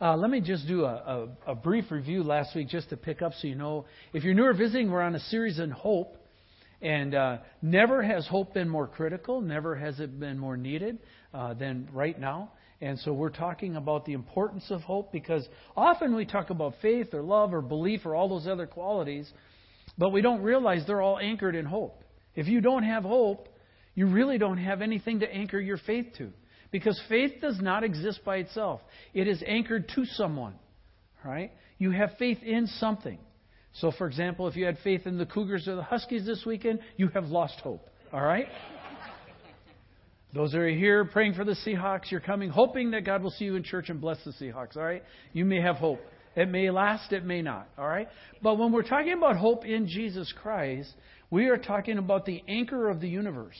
Uh, let me just do a, a, a, brief review last week just to pick up so you know. If you're new or visiting, we're on a series on hope. And uh, never has hope been more critical, never has it been more needed uh, than right now. And so we're talking about the importance of hope because often we talk about faith or love or belief or all those other qualities, but we don't realize they're all anchored in hope. If you don't have hope, you really don't have anything to anchor your faith to. Because faith does not exist by itself. It is anchored to someone. Right? You have faith in something. So, for example, if you had faith in the Cougars or the Huskies this weekend, you have lost hope. All right? Those that are here praying for the Seahawks, you're coming hoping that God will see you in church and bless the Seahawks. All right? You may have hope. It may last, it may not. All right? But when we're talking about hope in Jesus Christ, we are talking about the anchor of the universe.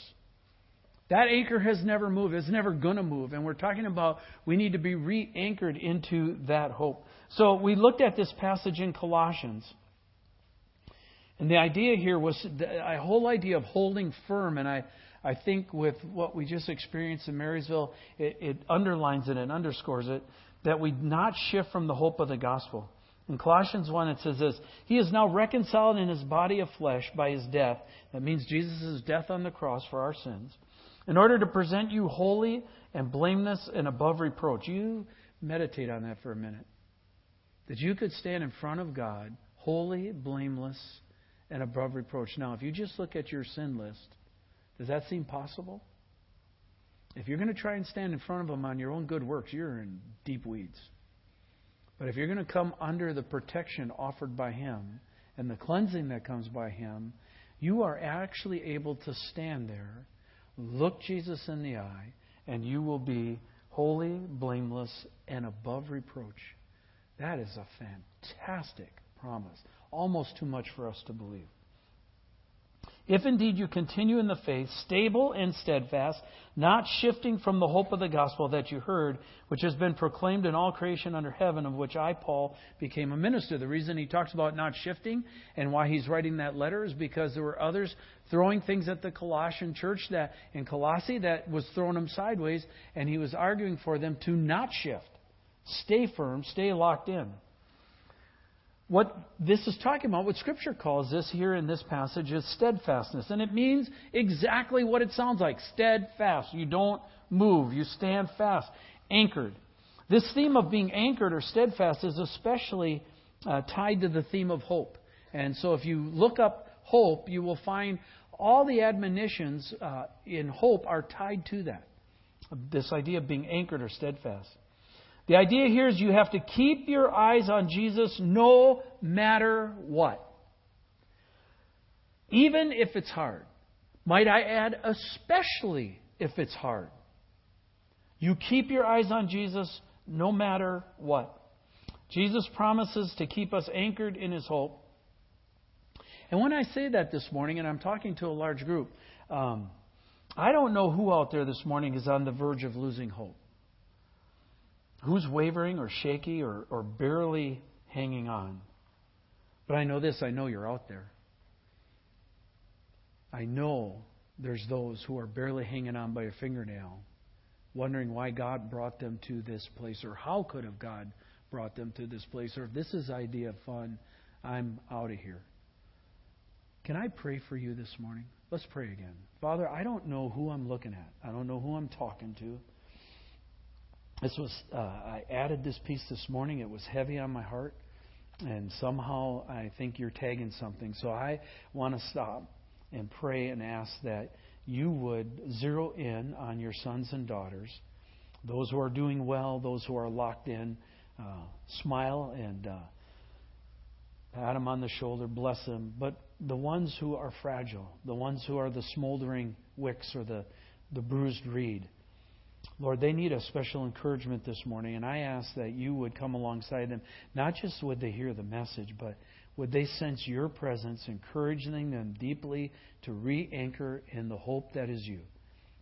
That anchor has never moved. It's never going to move. And we're talking about we need to be re anchored into that hope. So we looked at this passage in Colossians. And the idea here was the whole idea of holding firm. And I, I think with what we just experienced in Marysville, it, it underlines it and underscores it that we not shift from the hope of the gospel. In Colossians 1, it says this He is now reconciled in his body of flesh by his death. That means Jesus' death on the cross for our sins in order to present you holy and blameless and above reproach. You meditate on that for a minute. That you could stand in front of God, holy, blameless, and above reproach. Now, if you just look at your sin list, does that seem possible? If you're going to try and stand in front of Him on your own good works, you're in deep weeds. But if you're going to come under the protection offered by Him and the cleansing that comes by Him, you are actually able to stand there Look Jesus in the eye, and you will be holy, blameless, and above reproach. That is a fantastic promise. Almost too much for us to believe. If indeed you continue in the faith, stable and steadfast, not shifting from the hope of the gospel that you heard, which has been proclaimed in all creation under heaven, of which I, Paul, became a minister. The reason he talks about not shifting and why he's writing that letter is because there were others throwing things at the Colossian church that in Colossae that was throwing them sideways, and he was arguing for them to not shift. Stay firm, stay locked in what this is talking about, what Scripture calls this here in this passage, is steadfastness. And it means exactly what it sounds like steadfast. You don't move, you stand fast, anchored. This theme of being anchored or steadfast is especially uh, tied to the theme of hope. And so if you look up hope, you will find all the admonitions uh, in hope are tied to that. This idea of being anchored or steadfast. The idea here is you have to keep your eyes on Jesus no matter what. Even if it's hard. Might I add, especially if it's hard. You keep your eyes on Jesus no matter what. Jesus promises to keep us anchored in his hope. And when I say that this morning, and I'm talking to a large group, um, I don't know who out there this morning is on the verge of losing hope. Who's wavering or shaky or, or barely hanging on? But I know this I know you're out there. I know there's those who are barely hanging on by a fingernail, wondering why God brought them to this place, or how could have God brought them to this place, or if this is idea of fun, I'm out of here. Can I pray for you this morning? Let's pray again. Father, I don't know who I'm looking at. I don't know who I'm talking to. This was uh, I added this piece this morning. It was heavy on my heart, and somehow I think you're tagging something. So I want to stop and pray and ask that you would zero in on your sons and daughters, those who are doing well, those who are locked in. Uh, smile and uh, pat them on the shoulder, bless them. But the ones who are fragile, the ones who are the smoldering wicks or the, the bruised reed, Lord, they need a special encouragement this morning, and I ask that you would come alongside them. Not just would they hear the message, but would they sense your presence, encouraging them deeply to re anchor in the hope that is you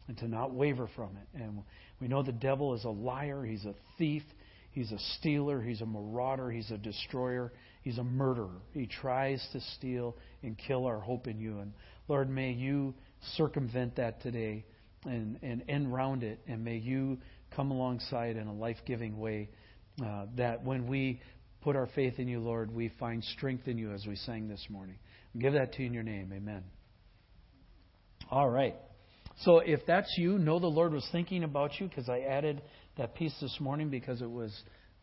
and to not waver from it. And we know the devil is a liar, he's a thief, he's a stealer, he's a marauder, he's a destroyer, he's a murderer. He tries to steal and kill our hope in you. And Lord, may you circumvent that today and, and end round it. And may you come alongside in a life giving way uh, that when we put our faith in you, Lord, we find strength in you as we sang this morning. Give that to you in your name. Amen. All right. So if that's you, know the Lord was thinking about you because I added that piece this morning because it was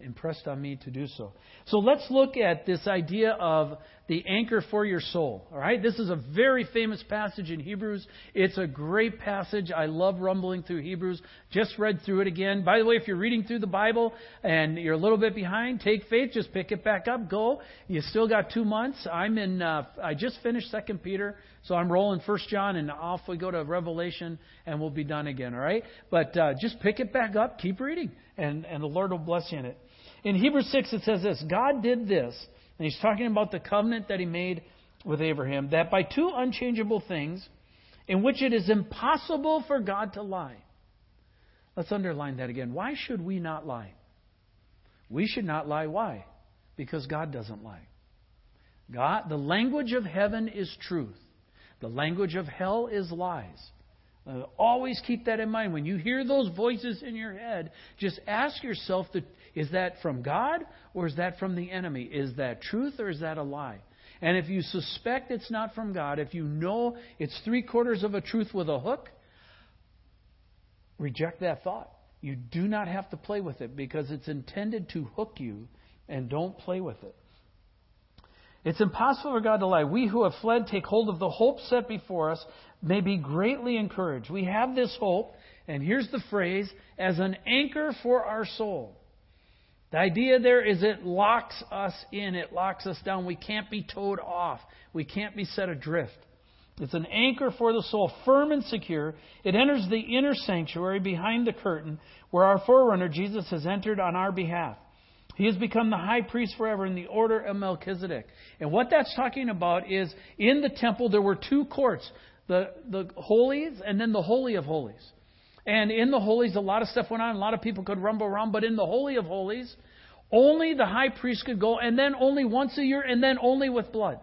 impressed on me to do so. So let's look at this idea of the anchor for your soul. All right, this is a very famous passage in Hebrews. It's a great passage. I love rumbling through Hebrews. Just read through it again. By the way, if you're reading through the Bible and you're a little bit behind, take faith. Just pick it back up. Go. You still got two months. I'm in. Uh, I just finished Second Peter, so I'm rolling First John, and off we go to Revelation, and we'll be done again. All right, but uh, just pick it back up. Keep reading, and and the Lord will bless you in it. In Hebrews 6, it says this God did this, and he's talking about the covenant that he made with Abraham, that by two unchangeable things, in which it is impossible for God to lie. Let's underline that again. Why should we not lie? We should not lie. Why? Because God doesn't lie. God, the language of heaven is truth. The language of hell is lies. Uh, always keep that in mind. When you hear those voices in your head, just ask yourself the, is that from God or is that from the enemy? Is that truth or is that a lie? And if you suspect it's not from God, if you know it's three quarters of a truth with a hook, reject that thought. You do not have to play with it because it's intended to hook you, and don't play with it. It's impossible for God to lie. We who have fled take hold of the hope set before us, may be greatly encouraged. We have this hope, and here's the phrase, as an anchor for our soul. The idea there is it locks us in, it locks us down. We can't be towed off, we can't be set adrift. It's an anchor for the soul, firm and secure. It enters the inner sanctuary behind the curtain where our forerunner, Jesus, has entered on our behalf. He has become the high priest forever in the order of Melchizedek. And what that's talking about is in the temple there were two courts the, the holies and then the holy of holies. And in the holies, a lot of stuff went on. A lot of people could rumble around. But in the Holy of Holies, only the high priest could go, and then only once a year, and then only with blood.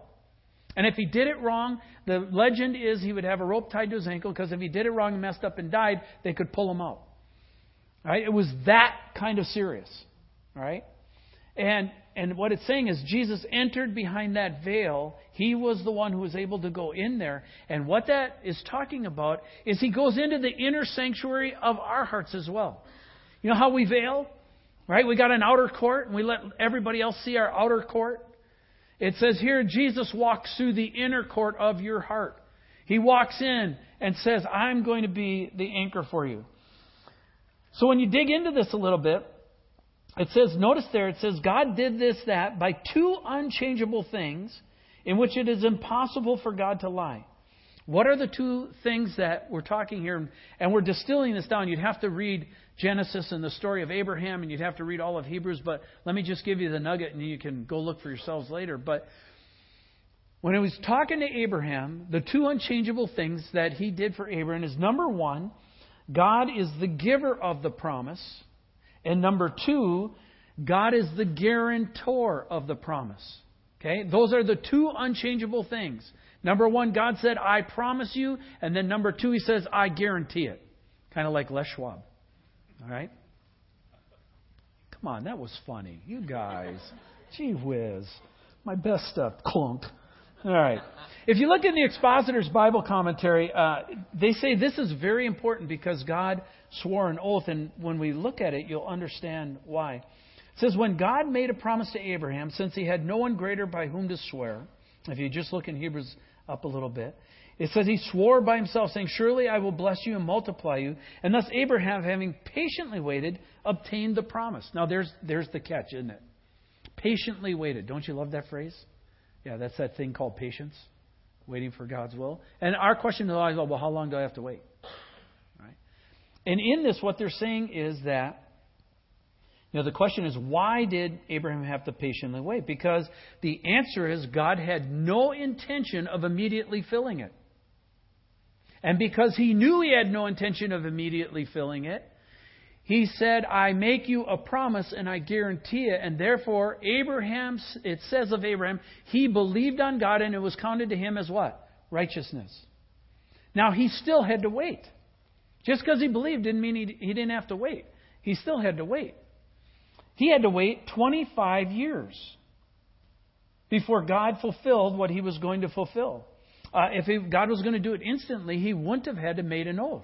And if he did it wrong, the legend is he would have a rope tied to his ankle because if he did it wrong and messed up and died, they could pull him out. Right? It was that kind of serious. Right? And and what it's saying is Jesus entered behind that veil. He was the one who was able to go in there. And what that is talking about is he goes into the inner sanctuary of our hearts as well. You know how we veil? Right? We got an outer court and we let everybody else see our outer court. It says here Jesus walks through the inner court of your heart. He walks in and says, I'm going to be the anchor for you. So when you dig into this a little bit, it says, notice there, it says, God did this, that, by two unchangeable things in which it is impossible for God to lie. What are the two things that we're talking here? And we're distilling this down. You'd have to read Genesis and the story of Abraham, and you'd have to read all of Hebrews, but let me just give you the nugget and you can go look for yourselves later. But when he was talking to Abraham, the two unchangeable things that he did for Abraham is number one, God is the giver of the promise. And number two, God is the guarantor of the promise. Okay? Those are the two unchangeable things. Number one, God said, I promise you. And then number two, He says, I guarantee it. Kind of like Les Schwab. All right? Come on, that was funny. You guys. Gee whiz. My best stuff. Clunk. All right. If you look in the Expositor's Bible commentary, uh, they say this is very important because God swore an oath, and when we look at it, you'll understand why. It says, When God made a promise to Abraham, since he had no one greater by whom to swear, if you just look in Hebrews up a little bit, it says he swore by himself, saying, Surely I will bless you and multiply you. And thus Abraham, having patiently waited, obtained the promise. Now there's, there's the catch, isn't it? Patiently waited. Don't you love that phrase? Yeah, that's that thing called patience, waiting for God's will. And our question is always, well, how long do I have to wait? Right? And in this, what they're saying is that, you know, the question is, why did Abraham have to patiently wait? Because the answer is God had no intention of immediately filling it. And because he knew he had no intention of immediately filling it, he said, I make you a promise and I guarantee it. And therefore, Abraham, it says of Abraham, he believed on God and it was counted to him as what? Righteousness. Now, he still had to wait. Just because he believed didn't mean he, he didn't have to wait. He still had to wait. he had to wait 25 years before God fulfilled what he was going to fulfill. Uh, if he, God was going to do it instantly, he wouldn't have had to made an oath.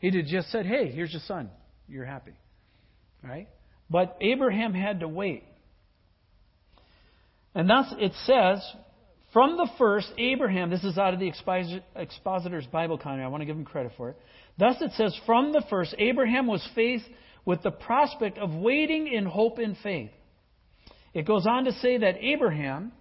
He'd have just said, "Hey, here's your son. You're happy." Right? But Abraham had to wait. And thus it says, from the first, Abraham, this is out of the Expositor's Bible commentary, I want to give him credit for it. Thus it says, from the first, Abraham was faith with the prospect of waiting in hope and faith. It goes on to say that Abraham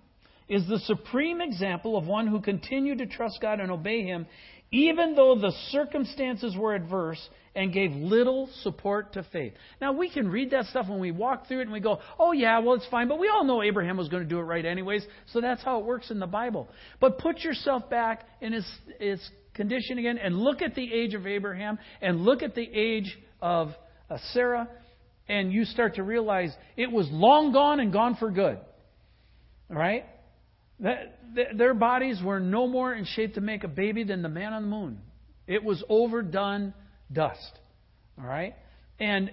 is the supreme example of one who continued to trust God and obey Him even though the circumstances were adverse and gave little support to faith. Now, we can read that stuff when we walk through it and we go, oh, yeah, well, it's fine. But we all know Abraham was going to do it right anyways, so that's how it works in the Bible. But put yourself back in his, his condition again and look at the age of Abraham and look at the age of uh, Sarah, and you start to realize it was long gone and gone for good. All right? That, their bodies were no more in shape to make a baby than the man on the moon. It was overdone dust. All right? And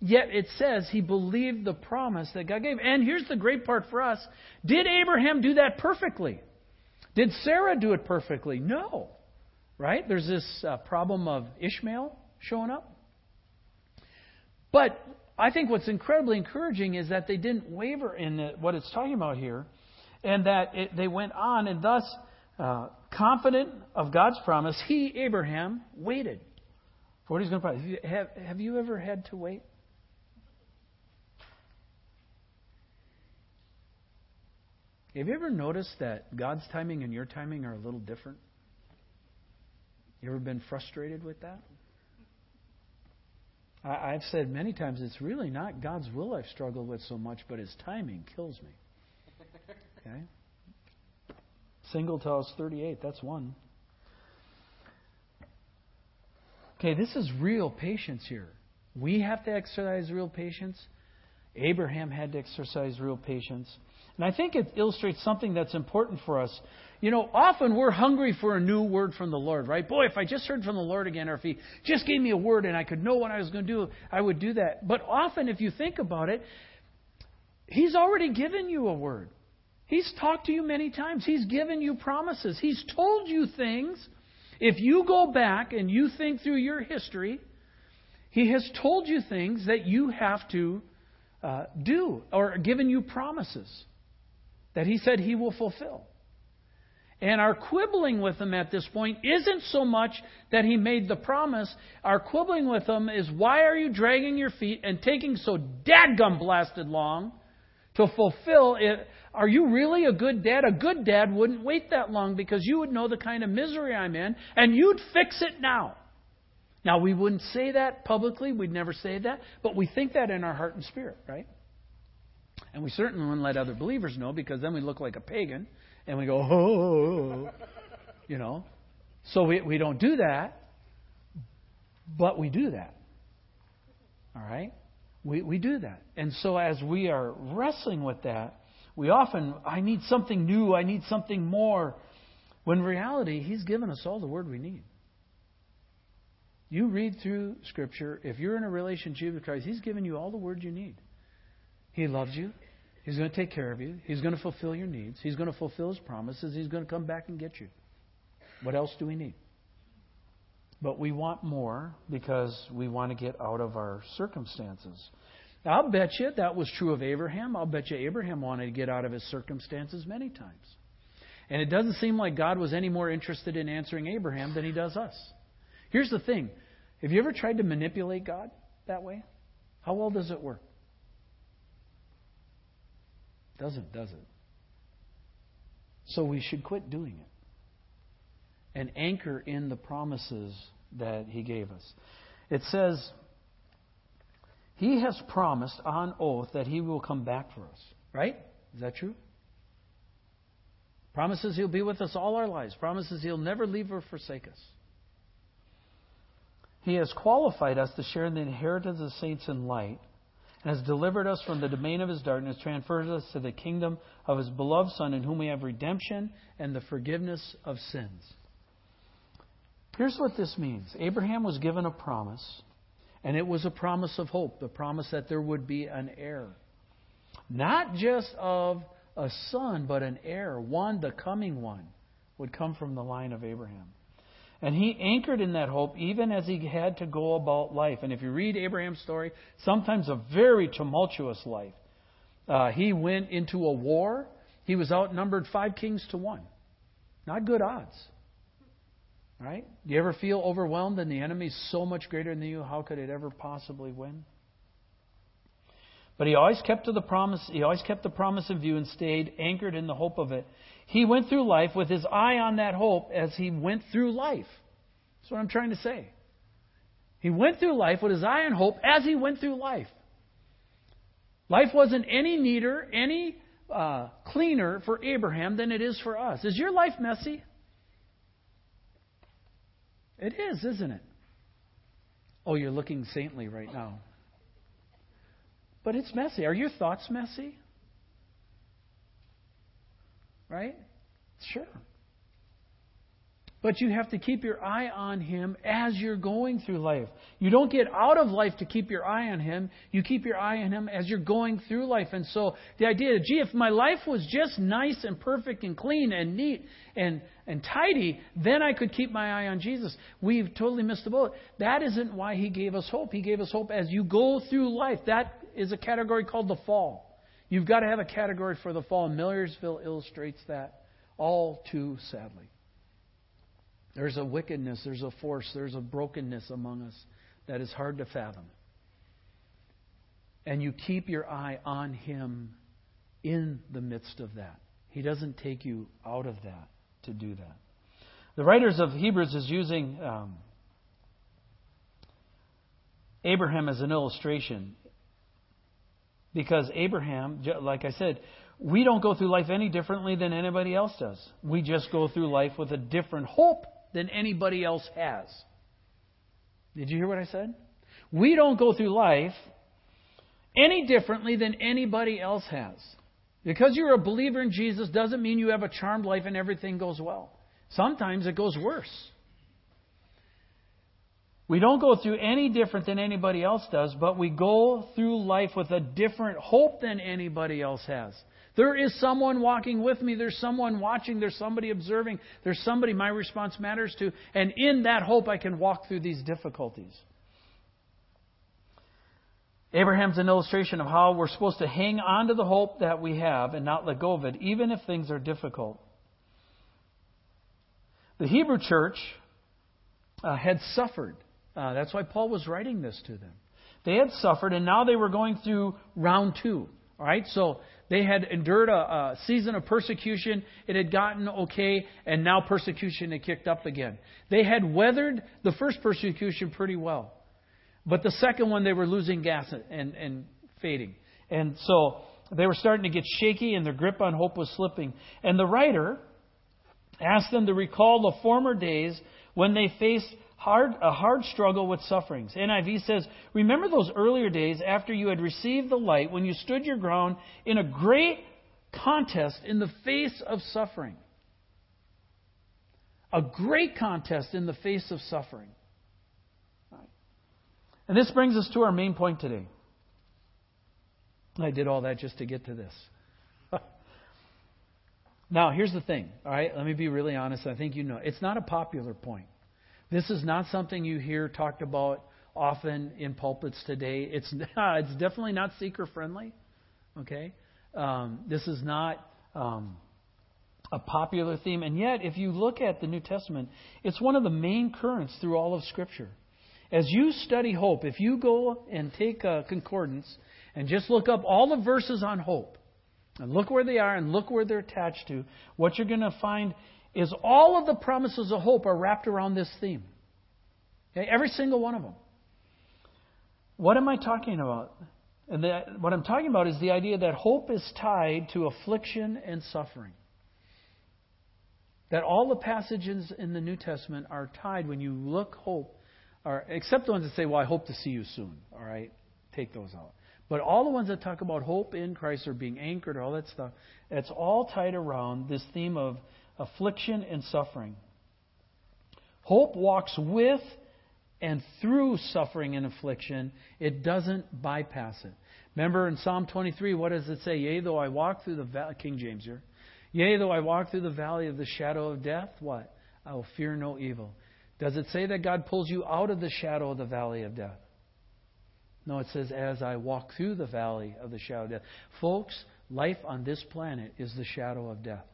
yet it says he believed the promise that God gave. And here's the great part for us Did Abraham do that perfectly? Did Sarah do it perfectly? No. Right? There's this uh, problem of Ishmael showing up. But I think what's incredibly encouraging is that they didn't waver in the, what it's talking about here and that it, they went on, and thus, uh, confident of God's promise, he, Abraham, waited for what he's going to promise. Have, have you ever had to wait? Have you ever noticed that God's timing and your timing are a little different? You ever been frustrated with that? I, I've said many times it's really not God's will I've struggled with so much, but His timing kills me. Okay? Singletel's 38, that's one. Okay, this is real patience here. We have to exercise real patience. Abraham had to exercise real patience. And I think it illustrates something that's important for us. You know, often we're hungry for a new word from the Lord, right? Boy, if I just heard from the Lord again, or if He just gave me a word and I could know what I was going to do, I would do that. But often, if you think about it, He's already given you a word. He's talked to you many times. He's given you promises. He's told you things. If you go back and you think through your history, He has told you things that you have to uh, do or given you promises that He said He will fulfill. And our quibbling with Him at this point isn't so much that He made the promise. Our quibbling with Him is why are you dragging your feet and taking so dadgum blasted long to fulfill it? Are you really a good dad? A good dad wouldn't wait that long because you would know the kind of misery I'm in and you'd fix it now. Now, we wouldn't say that publicly, we'd never say that, but we think that in our heart and spirit, right? And we certainly wouldn't let other believers know because then we look like a pagan and we go, oh, oh, oh, oh you know. So we, we don't do that, but we do that. All right? We, we do that. And so as we are wrestling with that, we often, I need something new, I need something more. When reality, He's given us all the word we need. You read through Scripture, if you're in a relationship with Christ, He's given you all the word you need. He loves you. He's going to take care of you. He's going to fulfill your needs. He's going to fulfill His promises. He's going to come back and get you. What else do we need? But we want more because we want to get out of our circumstances. I'll bet you that was true of Abraham. I'll bet you Abraham wanted to get out of his circumstances many times. And it doesn't seem like God was any more interested in answering Abraham than he does us. Here's the thing have you ever tried to manipulate God that way? How well does it work? Doesn't, does it? So we should quit doing it and anchor in the promises that he gave us. It says, he has promised on oath that He will come back for us. Right? Is that true? Promises He'll be with us all our lives. Promises He'll never leave or forsake us. He has qualified us to share in the inheritance of saints in light and has delivered us from the domain of his darkness, transferred us to the kingdom of his beloved Son, in whom we have redemption and the forgiveness of sins. Here's what this means Abraham was given a promise And it was a promise of hope, the promise that there would be an heir. Not just of a son, but an heir, one, the coming one, would come from the line of Abraham. And he anchored in that hope even as he had to go about life. And if you read Abraham's story, sometimes a very tumultuous life. Uh, he went into a war. He was outnumbered five kings to one. Not good odds. Right? Do you ever feel overwhelmed and the enemy's so much greater than you? How could it ever possibly win? But he always kept to the promise. He always kept the promise in view and stayed anchored in the hope of it. He went through life with his eye on that hope as he went through life. That's what I'm trying to say. He went through life with his eye on hope as he went through life. Life wasn't any neater, any uh, cleaner for Abraham than it is for us. Is your life messy? It is, isn't it? Oh, you're looking saintly right now. But it's messy. Are your thoughts messy? Right? Sure. But you have to keep your eye on Him as you're going through life. You don't get out of life to keep your eye on Him. You keep your eye on Him as you're going through life. And so the idea, gee, if my life was just nice and perfect and clean and neat and, and tidy, then I could keep my eye on Jesus. We've totally missed the boat. That isn't why He gave us hope. He gave us hope as you go through life. That is a category called the fall. You've got to have a category for the fall. Marysville illustrates that all too sadly. There's a wickedness, there's a force, there's a brokenness among us that is hard to fathom. And you keep your eye on Him in the midst of that. He doesn't take you out of that to do that. The writers of Hebrews is using um, Abraham as an illustration because Abraham, like I said, we don't go through life any differently than anybody else does. We just go through life with a different hope than anybody else has. Did you hear what I said? We don't go through life any differently than anybody else has. Because you're a believer in Jesus doesn't mean you have a charmed life and everything goes well. Sometimes it goes worse. We don't go through any different than anybody else does, but we go through life with a different hope than anybody else has. There is someone walking with me. There's someone watching. There's somebody observing. There's somebody my response matters to. And in that hope, I can walk through these difficulties. Abraham's an illustration of how we're supposed to hang on to the hope that we have and not let go of it, even if things are difficult. The Hebrew church uh, had suffered. Uh, that's why Paul was writing this to them. They had suffered, and now they were going through round two. All right, so they had endured a, a, season of persecution. It had gotten okay, and now persecution had kicked up again. They had weathered the first persecution pretty well. But the second one, they were losing gas and, and fading. And so they were starting to get shaky, and their grip on hope was slipping. And the writer asked them to recall the former days when they faced hard, a hard struggle with sufferings. NIV says, Remember those earlier days after you had received the light when you stood your ground in a great contest in the face of suffering. A great contest in the face of suffering. And this brings us to our main point today. I did all that just to get to this. now, here's the thing, all right? Let me be really honest. I think you know. It's not a popular point. This is not something you hear talked about often in pulpits today. It's it's definitely not seeker friendly. Okay, um, this is not um, a popular theme, and yet if you look at the New Testament, it's one of the main currents through all of Scripture. As you study hope, if you go and take a concordance and just look up all the verses on hope, and look where they are and look where they're attached to, what you're going to find is all of the promises of hope are wrapped around this theme. Okay? Every single one of them. What am I talking about? And the, what I'm talking about is the idea that hope is tied to affliction and suffering. That all the passages in the New Testament are tied when you look hope, or except the ones that say, "Well, I hope to see you soon." All right, take those out. But all the ones that talk about hope in Christ or being anchored, all that stuff, it's all tied around this theme of affliction and suffering. Hope walks with and through suffering and affliction, it doesn't bypass it. Remember in Psalm 23, what does it say? Yea, though I walk through the valley, King James here. Yea, though I walk through the valley of the shadow of death, what? I will fear no evil. Does it say that God pulls you out of the shadow of the valley of death? No, it says, as I walk through the valley of the shadow of death. Folks, life on this planet is the shadow of death.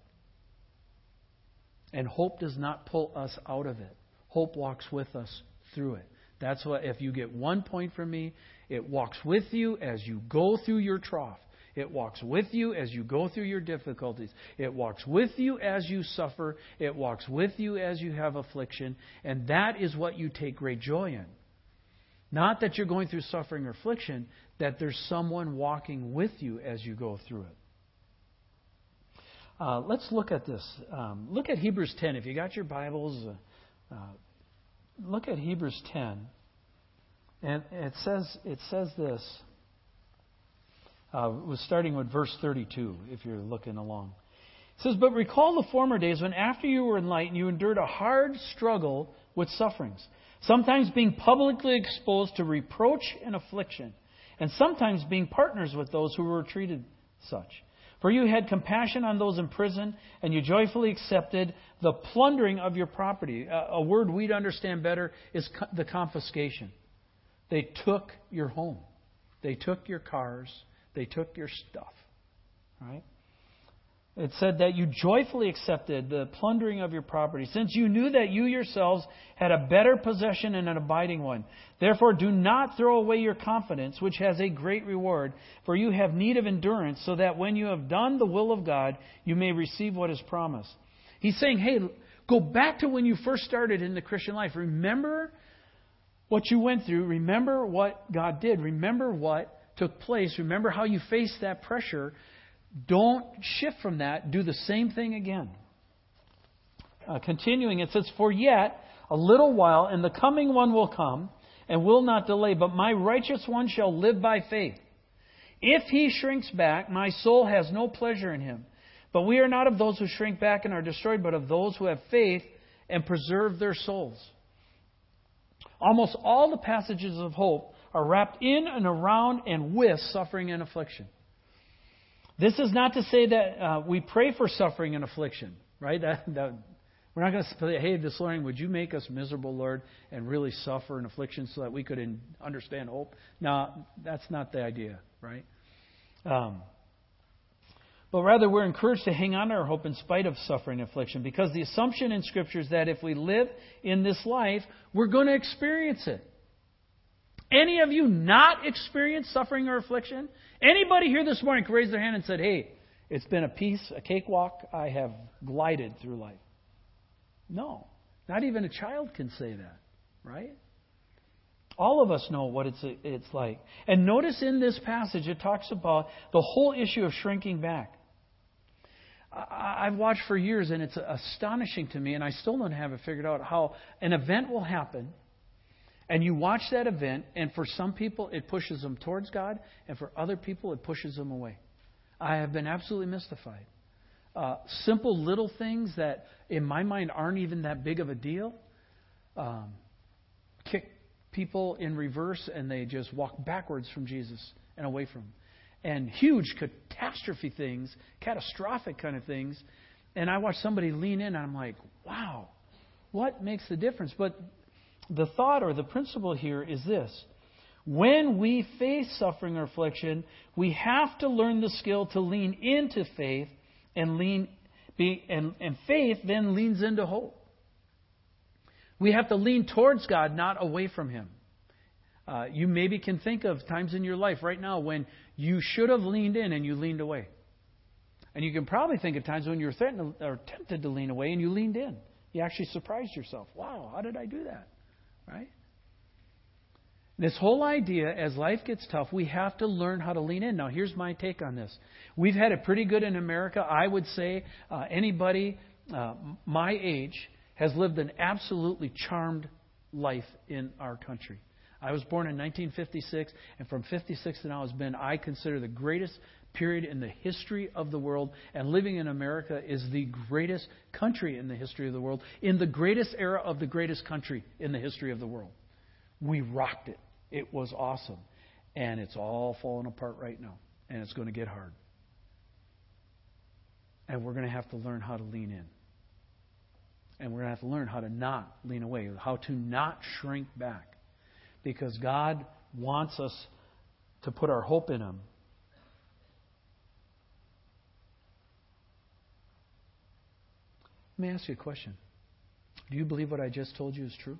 And hope does not pull us out of it. Hope walks with us through it. That's what, if you get one point from me, it walks with you as you go through your trough. It walks with you as you go through your difficulties. It walks with you as you suffer. It walks with you as you have affliction. And that is what you take great joy in. Not that you're going through suffering or affliction, that there's someone walking with you as you go through it. Uh, let's look at this. Um, look at Hebrews 10. If you got your Bibles, uh, uh, look at Hebrews 10. And it says, it says this. Uh, was starting with verse 32, if you're looking along. It says, But recall the former days when, after you were enlightened, you endured a hard struggle with sufferings, sometimes being publicly exposed to reproach and affliction, and sometimes being partners with those who were treated such. For you had compassion on those in prison, and you joyfully accepted the plundering of your property. A, word we'd understand better is the confiscation. They took your home, they took your cars, they took your stuff. Right? It said that you joyfully accepted the plundering of your property, since you knew that you yourselves had a better possession and an abiding one. Therefore, do not throw away your confidence, which has a great reward, for you have need of endurance, so that when you have done the will of God, you may receive what is promised. He's saying, hey, go back to when you first started in the Christian life. Remember what you went through. Remember what God did. Remember what took place. Remember how you faced that pressure. Don't shift from that. Do the same thing again. Uh, continuing, it says, For yet a little while, and the coming one will come and will not delay, but my righteous one shall live by faith. If he shrinks back, my soul has no pleasure in him. But we are not of those who shrink back and are destroyed, but of those who have faith and preserve their souls. Almost all the passages of hope are wrapped in and around and with suffering and affliction. This is not to say that uh, we pray for suffering and affliction, right? That, that, we're not going to say, hey, this morning, would you make us miserable, Lord, and really suffer in affliction so that we could in, understand hope? No, that's not the idea, right? Um, but rather, we're encouraged to hang on to our hope in spite of suffering and affliction because the assumption in Scripture is that if we live in this life, we're going to experience it. Any of you not experience suffering or affliction? Anybody here this morning can raise their hand and said, "Hey, it's been a piece, a cakewalk. I have glided through life." No, not even a child can say that, right? All of us know what it's, it's like. And notice in this passage, it talks about the whole issue of shrinking back. I've watched for years, and it's astonishing to me, and I still don't have it figured out how an event will happen and you watch that event, and for some people, it pushes them towards God, and for other people, it pushes them away. I have been absolutely mystified. Uh, simple little things that, in my mind, aren't even that big of a deal um, kick people in reverse, and they just walk backwards from Jesus and away from Him. And huge catastrophe things, catastrophic kind of things. And I watch somebody lean in, and I'm like, wow, what makes the difference? But the thought or the principle here is this. When we face suffering or affliction, we have to learn the skill to lean into faith and lean be, and, and faith then leans into hope. We have to lean towards God, not away from Him. Uh, you maybe can think of times in your life right now when you should have leaned in and you leaned away. And you can probably think of times when you were threatened or tempted to lean away and you leaned in. You actually surprised yourself. Wow, how did I do that? Right? This whole idea, as life gets tough, we have to learn how to lean in. Now, here's my take on this. We've had it pretty good in America. I would say uh, anybody uh, my age has lived an absolutely charmed life in our country. I was born in 1956, and from 56 to now has been, I consider, the greatest period in the history of the world. And living in America is the greatest country in the history of the world, in the greatest era of the greatest country in the history of the world. We rocked it. It was awesome. And it's all falling apart right now. And it's going to get hard. And we're going to have to learn how to lean in. And we're going to have to learn how to not lean away, how to not shrink back. Because God wants us to put our hope in Him. Let me ask you a question. Do you believe what I just told you is true?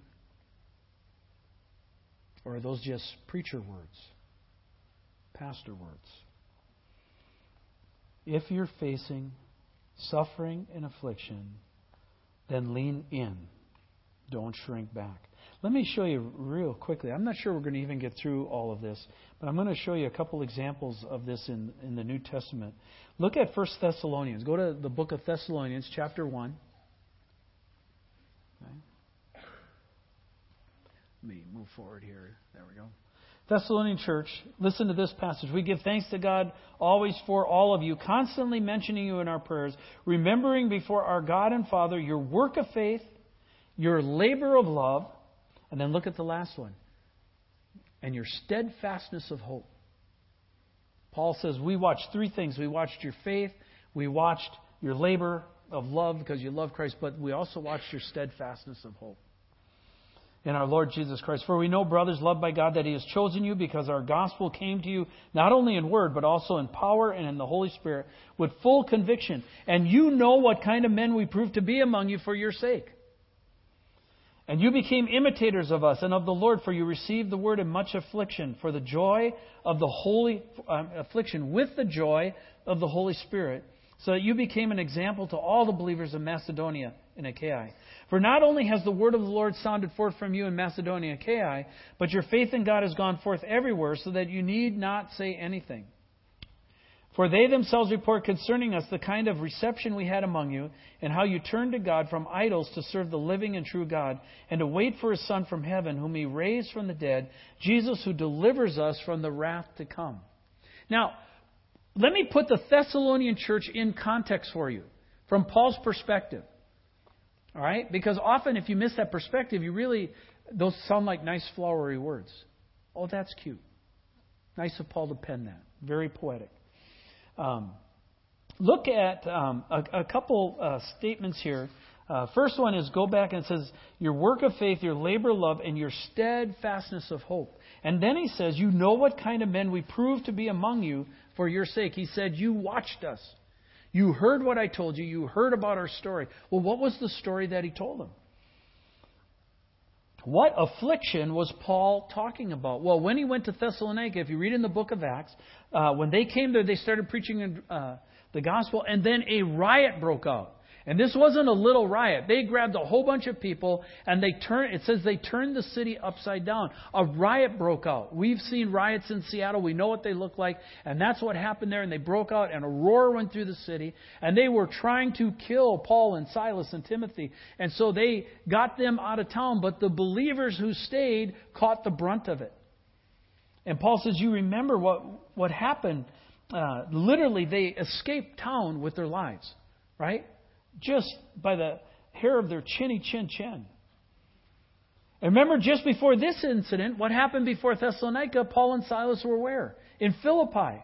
Or are those just preacher words, pastor words? If you're facing suffering and affliction, then lean in. Don't shrink back. Let me show you real quickly. I'm not sure we're going to even get through all of this, but I'm going to show you a couple examples of this in, in the New Testament. Look at 1 Thessalonians. Go to the book of Thessalonians, chapter 1. Okay. Let me move forward here. There we go. Thessalonian church, listen to this passage. We give thanks to God always for all of you, constantly mentioning you in our prayers, remembering before our God and Father your work of faith, your labor of love, and then look at the last one, and your steadfastness of hope. Paul says, We watched three things. We watched your faith, we watched your labor of love because you love Christ, but we also watched your steadfastness of hope in our Lord Jesus Christ. For we know, brothers, loved by God, that He has chosen you because our gospel came to you not only in word, but also in power and in the Holy Spirit with full conviction. And you know what kind of men we proved to be among you for your sake. And you became imitators of us and of the Lord, for you received the word in much affliction, for the joy of the holy um, affliction with the joy of the Holy Spirit, so that you became an example to all the believers of Macedonia and Achaia. For not only has the word of the Lord sounded forth from you in Macedonia and Achaia, but your faith in God has gone forth everywhere, so that you need not say anything. For they themselves report concerning us the kind of reception we had among you, and how you turned to God from idols to serve the living and true God, and to wait for his Son from heaven, whom he raised from the dead, Jesus, who delivers us from the wrath to come. Now, let me put the Thessalonian church in context for you, from Paul's perspective. All right? Because often, if you miss that perspective, you really, those sound like nice, flowery words. Oh, that's cute. Nice of Paul to pen that. Very poetic. Um, look at um, a, a, couple uh, statements here. Uh, first one is go back and it says, Your work of faith, your labor of love, and your steadfastness of hope. And then he says, You know what kind of men we proved to be among you for your sake. He said, You watched us. You heard what I told you. You heard about our story. Well, what was the story that he told them? What affliction was Paul talking about? Well, when he went to Thessalonica, if you read in the book of Acts, uh, when they came there, they started preaching uh, the gospel, and then a riot broke out. And this wasn't a little riot. They grabbed a whole bunch of people and they turned, it says they turned the city upside down. A riot broke out. We've seen riots in Seattle. We know what they look like. And that's what happened there. And they broke out and a roar went through the city. And they were trying to kill Paul and Silas and Timothy. And so they got them out of town. But the believers who stayed caught the brunt of it. And Paul says, You remember what, what happened. Uh, literally, they escaped town with their lives, right? Just by the hair of their chinny chin chin. And remember, just before this incident, what happened before Thessalonica? Paul and Silas were where? In Philippi.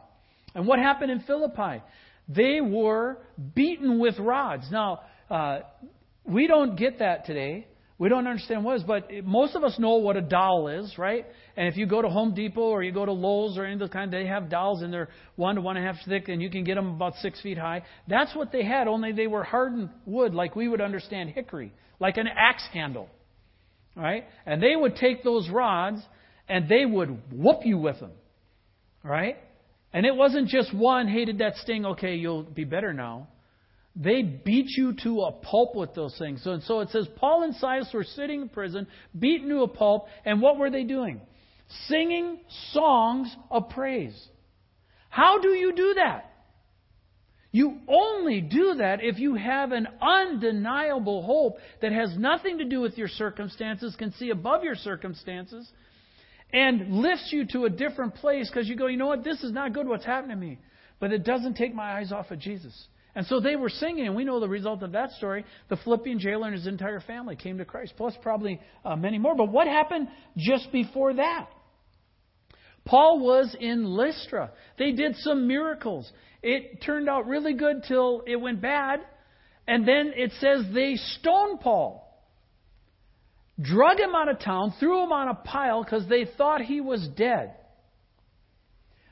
And what happened in Philippi? They were beaten with rods. Now, uh, we don't get that today. We don't understand what is, but most of us know what a dowel is, right? And if you go to Home Depot or you go to Lowe's or any of those kind, they have dowels and they're one to one and a half thick, and you can get them about six feet high. That's what they had, only they were hardened wood, like we would understand hickory, like an axe handle, right? And they would take those rods and they would whoop you with them, right? And it wasn't just one, hey, did that sting? Okay, you'll be better now. They beat you to a pulp with those things. So, so it says Paul and Silas were sitting in prison, beaten to a pulp, and what were they doing? Singing songs of praise. How do you do that? You only do that if you have an undeniable hope that has nothing to do with your circumstances, can see above your circumstances, and lifts you to a different place because you go, you know what, this is not good what's happening to me. But it doesn't take my eyes off of Jesus. And so they were singing, and we know the result of that story. The Philippian jailer and his entire family came to Christ, plus probably uh, many more. But what happened just before that? Paul was in Lystra. They did some miracles. It turned out really good till it went bad. And then it says they stoned Paul. Drug him out of town, threw him on a pile because they thought he was dead.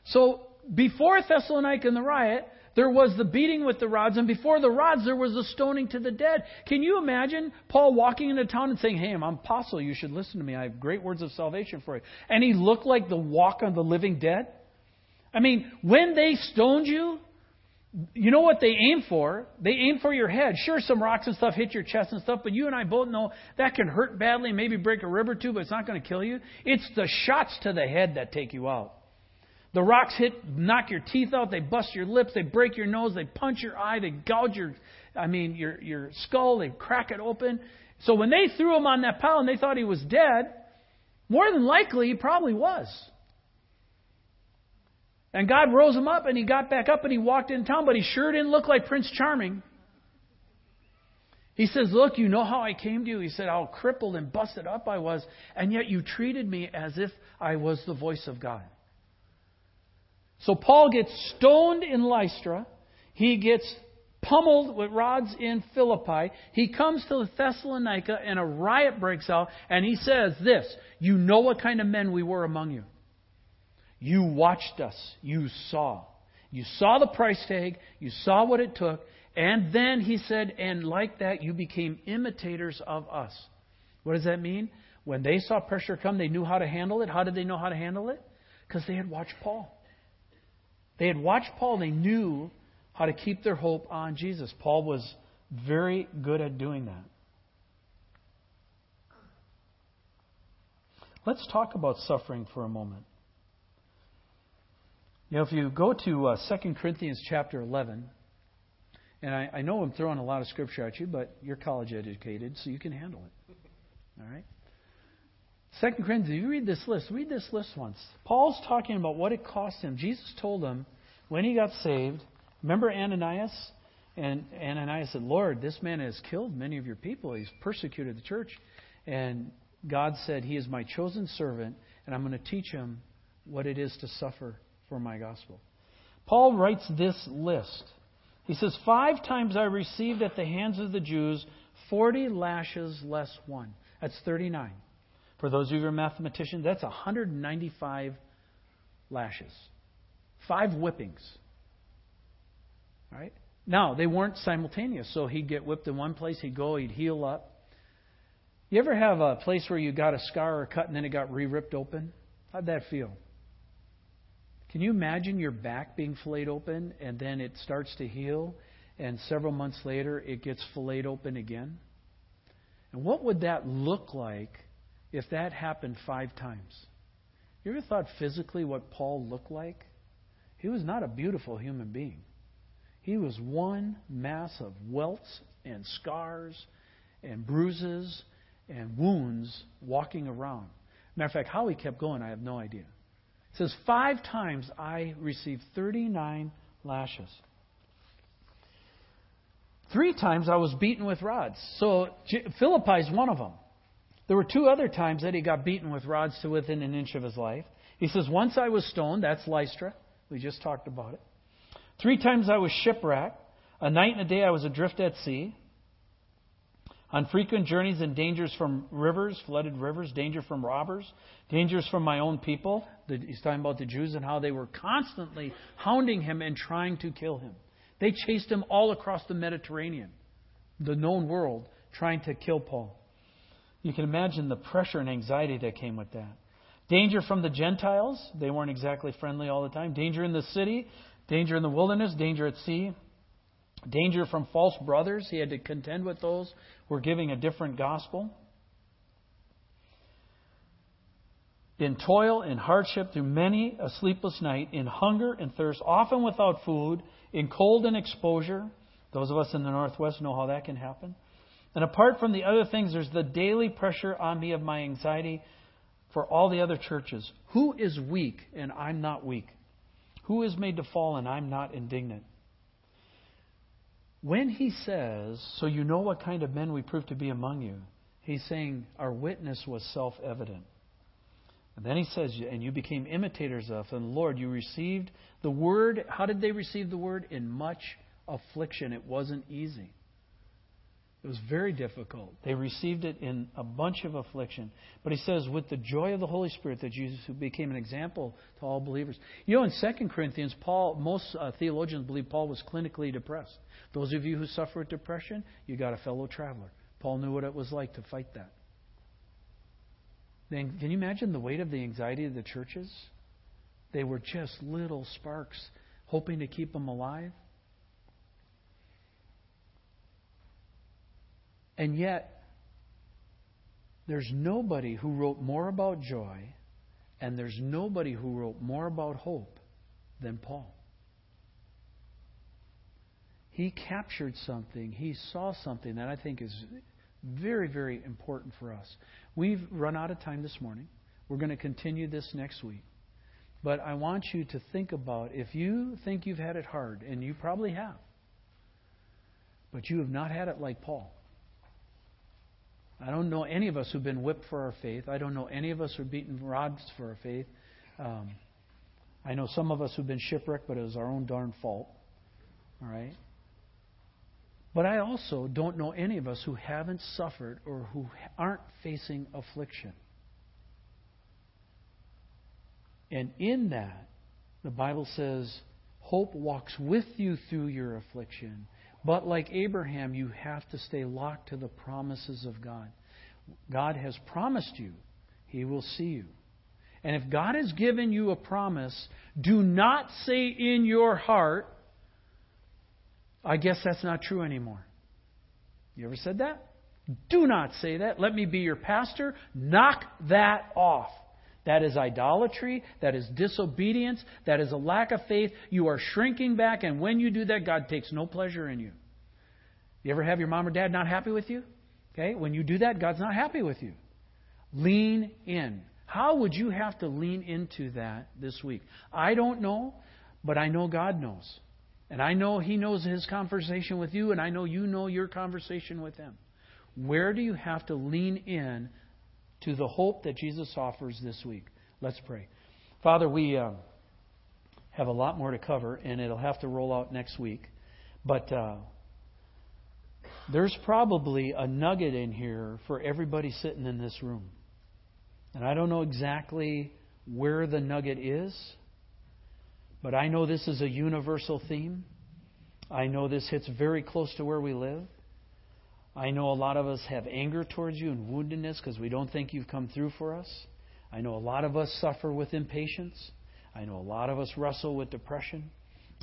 So before Thessalonica and the riot, there was the beating with the rods, and before the rods, there was the stoning to the dead. Can you imagine Paul walking into town and saying, Hey, I'm an apostle, you should listen to me. I have great words of salvation for you. And he looked like the walk of the living dead? I mean, when they stoned you, you know what they aim for? They aim for your head. Sure, some rocks and stuff hit your chest and stuff, but you and I both know that can hurt badly, maybe break a rib or two, but it's not going to kill you. It's the shots to the head that take you out. The rocks hit, knock your teeth out, they bust your lips, they break your nose, they punch your eye, they gouge your, I mean, your, your skull, they crack it open. So when they threw him on that pile and they thought he was dead, more than likely he probably was. And God rose him up and he got back up and he walked in town, but he sure didn't look like Prince Charming. He says, Look, you know how I came to you? He said, How crippled and busted up I was, and yet you treated me as if I was the voice of God. So Paul gets stoned in Lystra. He gets pummeled with rods in Philippi. He comes to Thessalonica and a riot breaks out. And he says this You know what kind of men we were among you. You watched us. You saw. You saw the price tag. You saw what it took. And then he said, and like that, you became imitators of us. What does that mean? When they saw pressure come, they knew how to handle it. How did they know how to handle it? Because they had watched Paul. They had watched Paul, they knew how to keep their hope on Jesus. Paul was very good at doing that. Let's talk about suffering for a moment. You know, if you go to uh, 2 Corinthians chapter 11, and I, I know I'm throwing a lot of scripture at you, but you're college educated, so you can handle it. All right? Second Corinthians, you read this list. Read this list once. Paul's talking about what it cost him. Jesus told him when he got saved. Remember Ananias? And Ananias said, Lord, this man has killed many of your people. He's persecuted the church. And God said, He is my chosen servant, and I'm going to teach him what it is to suffer for my gospel. Paul writes this list. He says, Five times I received at the hands of the Jews 40 lashes less one. That's 39. For those of you who are mathematicians, that's 195 lashes. Five whippings. Right? Now, they weren't simultaneous, so he'd get whipped in one place, he'd go, he'd heal up. You ever have a place where you got a scar or a cut and then it got re ripped open? How'd that feel? Can you imagine your back being filleted open and then it starts to heal and several months later it gets filleted open again? And what would that look like if that happened five times. You ever thought physically what Paul looked like? He was not a beautiful human being. He was one mass of welts and scars and bruises and wounds walking around. Matter of fact, how he kept going, I have no idea. It says, Five times I received 39 lashes. Three times I was beaten with rods. So Philippi is one of them. There were two other times that he got beaten with rods to within an inch of his life. He says, Once I was stoned, that's Lystra. We just talked about it. Three times I was shipwrecked. A night and a day I was adrift at sea. On frequent journeys and dangers from rivers, flooded rivers, danger from robbers, dangers from my own people. He's talking about the Jews and how they were constantly hounding him and trying to kill him. They chased him all across the Mediterranean, the known world, trying to kill Paul. You can imagine the pressure and anxiety that came with that. Danger from the Gentiles. They weren't exactly friendly all the time. Danger in the city. Danger in the wilderness. Danger at sea. Danger from false brothers. He had to contend with those who were giving a different gospel. In toil, in hardship, through many a sleepless night, in hunger and thirst, often without food, in cold and exposure. Those of us in the Northwest know how that can happen and apart from the other things, there's the daily pressure on me of my anxiety for all the other churches. Who is weak and I'm not weak? Who is made to fall and I'm not indignant? when he says, So you know what kind of men we prove to be among you, he's saying our witness was self evident. And then he says, And you became imitators of, and Lord, you received the word. How did they receive the word? In much affliction. It wasn't easy. It was very difficult. They received it in a bunch of affliction. But he says, with the joy of the Holy Spirit, that Jesus became an example to all believers. You know, in 2 Corinthians, Paul, most uh, theologians believe Paul was clinically depressed. Those of you who suffer with depression, you got a fellow traveler. Paul knew what it was like to fight that. Then, can you imagine the weight of the anxiety of the churches? They were just little sparks hoping to keep them alive. And yet, there's nobody who wrote more about joy, and there's nobody who wrote more about hope than Paul. He captured something, he saw something that I think is very, very important for us. We've run out of time this morning. We're going to continue this next week. But I want you to think about if you think you've had it hard, and you probably have, but you have not had it like Paul. I don't know any of us who've been whipped for our faith. I don't know any of us who've beaten rods for our faith. Um, I know some of us who've been shipwrecked, but it was our own darn fault. All right? But I also don't know any of us who haven't suffered or who aren't facing affliction. And in that, the Bible says, hope walks with you through your affliction but like Abraham, you have to stay locked to the promises of God. God has promised you, He will see you. And if God has given you a promise, do not say in your heart, I guess that's not true anymore. You ever said that? Do not say that. Let me be your pastor. Knock that off. That is idolatry. That is disobedience. That is a lack of faith. You are shrinking back, and when you do that, God takes no pleasure in you. You ever have your mom or dad not happy with you? Okay, when you do that, God's not happy with you. Lean in. How would you have to lean into that this week? I don't know, but I know God knows. And I know He knows His conversation with you, and I know you know your conversation with Him. Where do you have to lean in to the hope that Jesus offers this week. Let's pray. Father, we uh, have a lot more to cover, and it'll have to roll out next week. But uh, there's probably a nugget in here for everybody sitting in this room. And I don't know exactly where the nugget is, but I know this is a universal theme. I know this hits very close to where we live. I know a lot of us have anger towards you and woundedness because we don't think you've come through for us. I know a lot of us suffer with impatience. I know a lot of us wrestle with depression.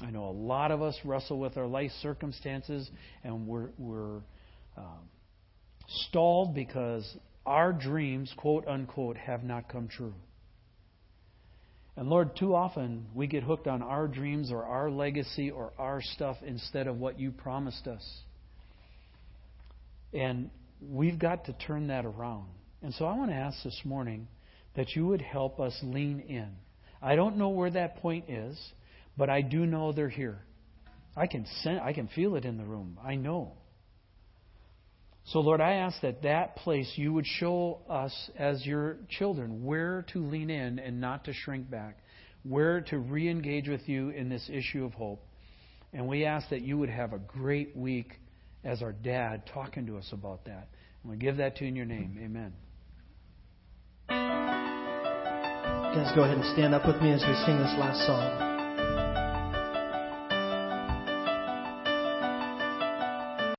I know a lot of us wrestle with our life circumstances and we're, we're um, stalled because our dreams, quote unquote, have not come true. And Lord, too often we get hooked on our dreams or our legacy or our stuff instead of what you promised us. And we've got to turn that around. And so I want to ask this morning that you would help us lean in. I don't know where that point is, but I do know they're here. I can sen- I can feel it in the room. I know. So Lord, I ask that that place you would show us as your children where to lean in and not to shrink back, where to re-engage with you in this issue of hope. And we ask that you would have a great week as our dad talking to us about that. And we give that to you in your name. Amen. Guys, go ahead and stand up with me as we sing this last song.